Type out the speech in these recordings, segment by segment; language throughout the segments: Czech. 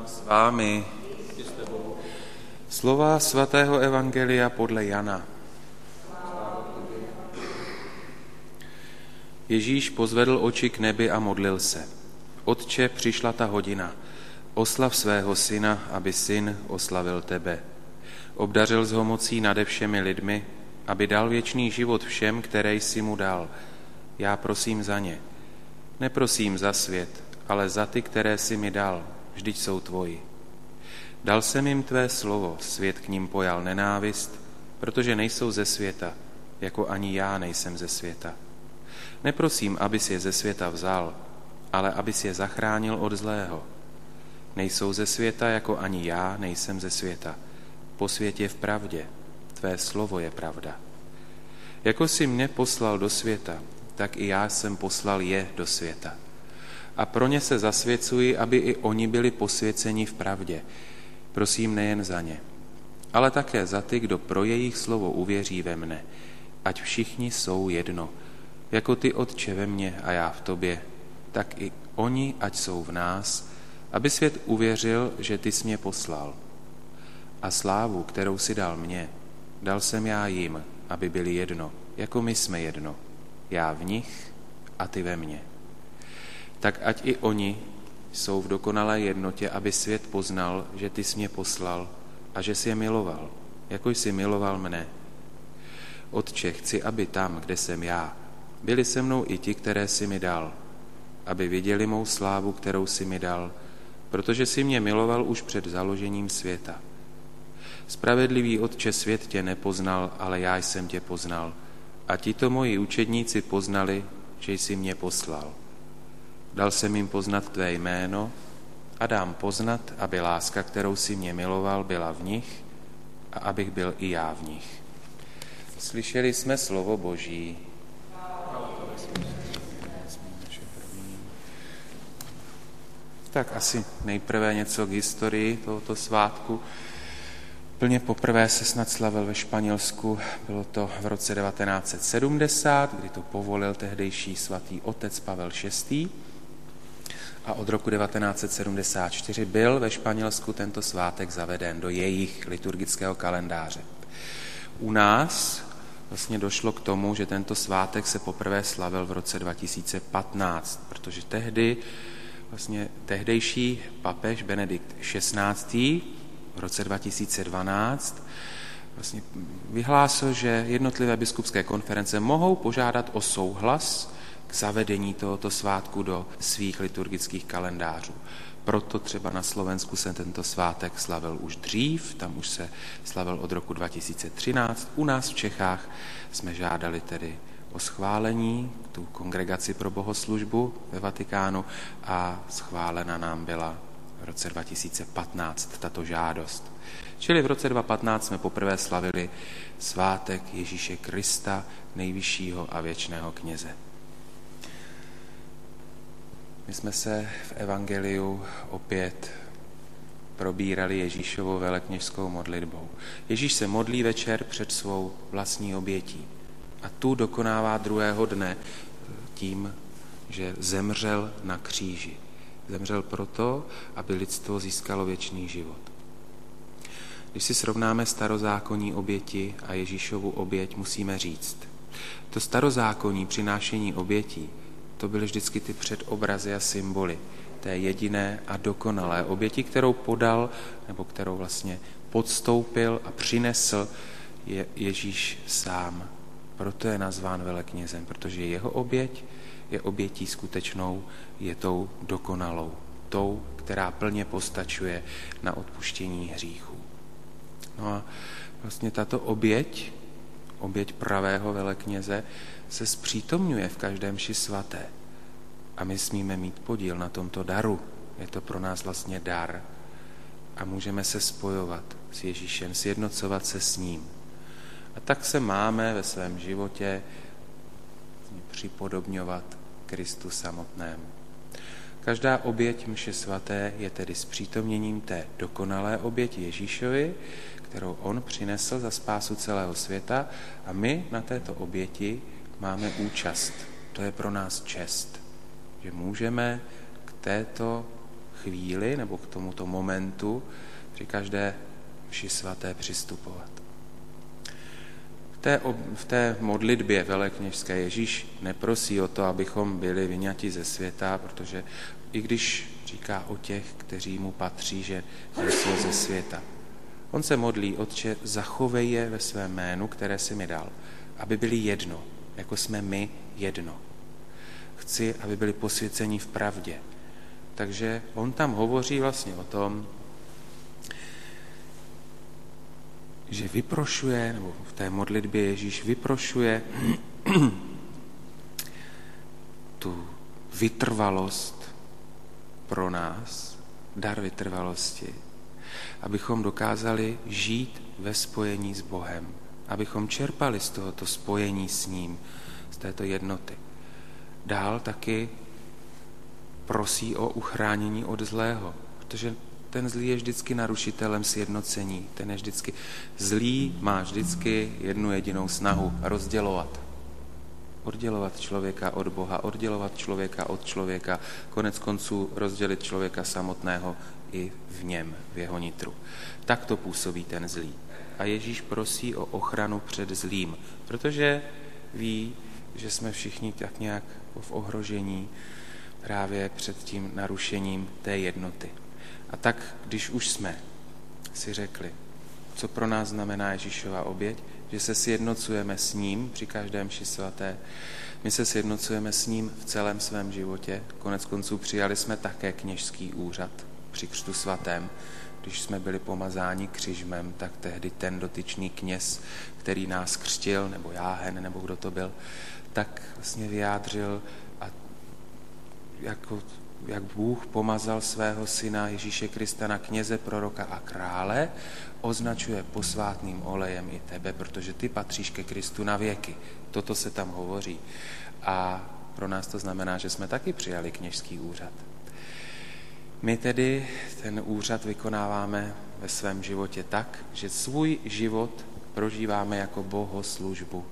Pán s vámi. Slova svatého Evangelia podle Jana. Ježíš pozvedl oči k nebi a modlil se. Otče, přišla ta hodina. Oslav svého syna, aby syn oslavil tebe. Obdařil z ho mocí nade všemi lidmi, aby dal věčný život všem, které jsi mu dal. Já prosím za ně. Neprosím za svět, ale za ty, které jsi mi dal, vždyť jsou tvoji. Dal jsem jim tvé slovo, svět k ním pojal nenávist, protože nejsou ze světa, jako ani já nejsem ze světa. Neprosím, abys je ze světa vzal, ale abys je zachránil od zlého. Nejsou ze světa, jako ani já nejsem ze světa. Po světě v pravdě, tvé slovo je pravda. Jako jsi mě poslal do světa, tak i já jsem poslal je do světa a pro ně se zasvěcuji, aby i oni byli posvěceni v pravdě. Prosím nejen za ně, ale také za ty, kdo pro jejich slovo uvěří ve mne, ať všichni jsou jedno, jako ty Otče ve mně a já v tobě, tak i oni, ať jsou v nás, aby svět uvěřil, že ty jsi mě poslal. A slávu, kterou si dal mně, dal jsem já jim, aby byli jedno, jako my jsme jedno. Já v nich a ty ve mně tak ať i oni jsou v dokonalé jednotě, aby svět poznal, že ty jsi mě poslal a že jsi je miloval, jako jsi miloval mne. Otče, chci, aby tam, kde jsem já, byli se mnou i ti, které jsi mi dal, aby viděli mou slávu, kterou jsi mi dal, protože jsi mě miloval už před založením světa. Spravedlivý Otče, svět tě nepoznal, ale já jsem tě poznal. A tito moji učedníci poznali, že jsi mě poslal. Dal jsem jim poznat tvé jméno a dám poznat, aby láska, kterou si mě miloval, byla v nich a abych byl i já v nich. Slyšeli jsme slovo Boží. Tak asi nejprve něco k historii tohoto svátku. Plně poprvé se snad slavil ve Španělsku, bylo to v roce 1970, kdy to povolil tehdejší svatý otec Pavel VI a od roku 1974 byl ve Španělsku tento svátek zaveden do jejich liturgického kalendáře. U nás vlastně došlo k tomu, že tento svátek se poprvé slavil v roce 2015, protože tehdy vlastně tehdejší papež Benedikt XVI v roce 2012 vlastně vyhlásil, že jednotlivé biskupské konference mohou požádat o souhlas k zavedení tohoto svátku do svých liturgických kalendářů. Proto třeba na Slovensku se tento svátek slavil už dřív, tam už se slavil od roku 2013. U nás v Čechách jsme žádali tedy o schválení, tu kongregaci pro bohoslužbu ve Vatikánu a schválena nám byla v roce 2015 tato žádost. Čili v roce 2015 jsme poprvé slavili svátek Ježíše Krista, nejvyššího a věčného kněze. My jsme se v Evangeliu opět probírali Ježíšovou velekněžskou modlitbou. Ježíš se modlí večer před svou vlastní obětí a tu dokonává druhého dne tím, že zemřel na kříži. Zemřel proto, aby lidstvo získalo věčný život. Když si srovnáme starozákonní oběti a Ježíšovu oběť, musíme říct, to starozákonní přinášení obětí to byly vždycky ty předobrazy a symboly té jediné a dokonalé oběti, kterou podal, nebo kterou vlastně podstoupil a přinesl je Ježíš sám. Proto je nazván veleknězem, protože jeho oběť je obětí skutečnou, je tou dokonalou, tou, která plně postačuje na odpuštění hříchů. No a vlastně tato oběť, oběť pravého velekněze, se zpřítomňuje v každém ši svaté. A my smíme mít podíl na tomto daru. Je to pro nás vlastně dar. A můžeme se spojovat s Ježíšem, sjednocovat se s ním. A tak se máme ve svém životě připodobňovat Kristu samotnému. Každá oběť mše svaté je tedy zpřítomněním té dokonalé oběti Ježíšovi, kterou on přinesl za spásu celého světa a my na této oběti máme účast. To je pro nás čest, že můžeme k této chvíli nebo k tomuto momentu při každé vši svaté přistupovat. Té, v té modlitbě velekněžské Ježíš neprosí o to, abychom byli vyňati ze světa, protože i když říká o těch, kteří mu patří, že jsou ze světa. On se modlí, Otče, zachovej je ve svém jménu, které si mi dal, aby byli jedno, jako jsme my jedno. Chci, aby byli posvěceni v pravdě. Takže on tam hovoří vlastně o tom, že vyprošuje, nebo v té modlitbě Ježíš vyprošuje tu vytrvalost pro nás, dar vytrvalosti, abychom dokázali žít ve spojení s Bohem, abychom čerpali z tohoto spojení s ním, z této jednoty. Dál taky prosí o uchránění od zlého, protože ten zlý je vždycky narušitelem sjednocení. Ten je vždycky zlý, má vždycky jednu jedinou snahu rozdělovat. Oddělovat člověka od Boha, oddělovat člověka od člověka, konec konců rozdělit člověka samotného i v něm, v jeho nitru. Tak to působí ten zlý. A Ježíš prosí o ochranu před zlým, protože ví, že jsme všichni tak nějak v ohrožení právě před tím narušením té jednoty. A tak, když už jsme si řekli, co pro nás znamená Ježíšova oběť, že se sjednocujeme s ním při každém ši svaté, my se sjednocujeme s ním v celém svém životě. Konec konců přijali jsme také kněžský úřad při křtu svatém. Když jsme byli pomazáni křižmem, tak tehdy ten dotyčný kněz, který nás křtil, nebo jáhen, nebo kdo to byl, tak vlastně vyjádřil a jako jak Bůh pomazal svého syna Ježíše Krista na kněze, proroka a krále, označuje posvátným olejem i tebe, protože ty patříš ke Kristu na věky. Toto se tam hovoří. A pro nás to znamená, že jsme taky přijali kněžský úřad. My tedy ten úřad vykonáváme ve svém životě tak, že svůj život prožíváme jako bohoslužbu.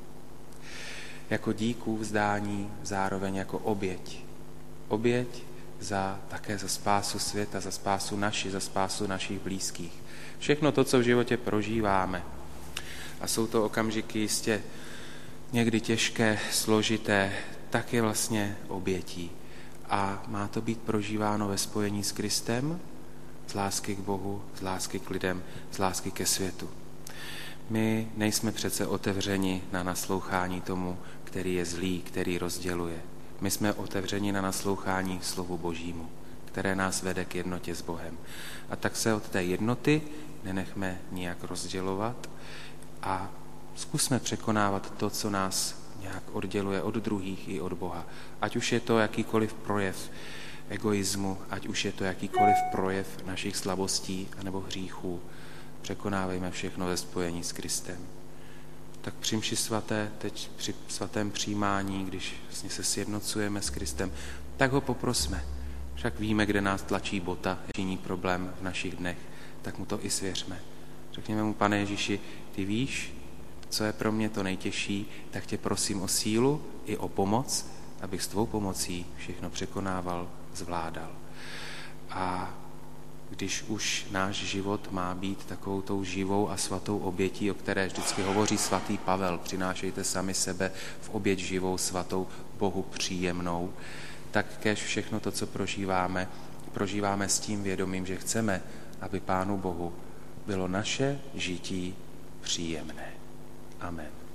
Jako díků vzdání, zároveň jako oběť. Oběť za, také za spásu světa, za spásu naši, za spásu našich blízkých. Všechno to, co v životě prožíváme. A jsou to okamžiky jistě někdy těžké, složité, tak je vlastně obětí. A má to být prožíváno ve spojení s Kristem, z lásky k Bohu, z lásky k lidem, z lásky ke světu. My nejsme přece otevřeni na naslouchání tomu, který je zlý, který rozděluje. My jsme otevřeni na naslouchání slovu Božímu, které nás vede k jednotě s Bohem. A tak se od té jednoty nenechme nijak rozdělovat a zkusme překonávat to, co nás nějak odděluje od druhých i od Boha. Ať už je to jakýkoliv projev egoismu, ať už je to jakýkoliv projev našich slabostí nebo hříchů. Překonávejme všechno ve spojení s Kristem tak při mši svaté, teď při svatém přijímání, když vlastně se sjednocujeme s Kristem, tak ho poprosme. Však víme, kde nás tlačí bota, činí problém v našich dnech, tak mu to i svěřme. Řekněme mu, pane Ježíši, ty víš, co je pro mě to nejtěžší, tak tě prosím o sílu i o pomoc, abych s tvou pomocí všechno překonával, zvládal. A když už náš život má být takovou tou živou a svatou obětí, o které vždycky hovoří svatý Pavel, přinášejte sami sebe v oběť živou, svatou, Bohu příjemnou, tak kež všechno to, co prožíváme, prožíváme s tím vědomím, že chceme, aby Pánu Bohu bylo naše žití příjemné. Amen.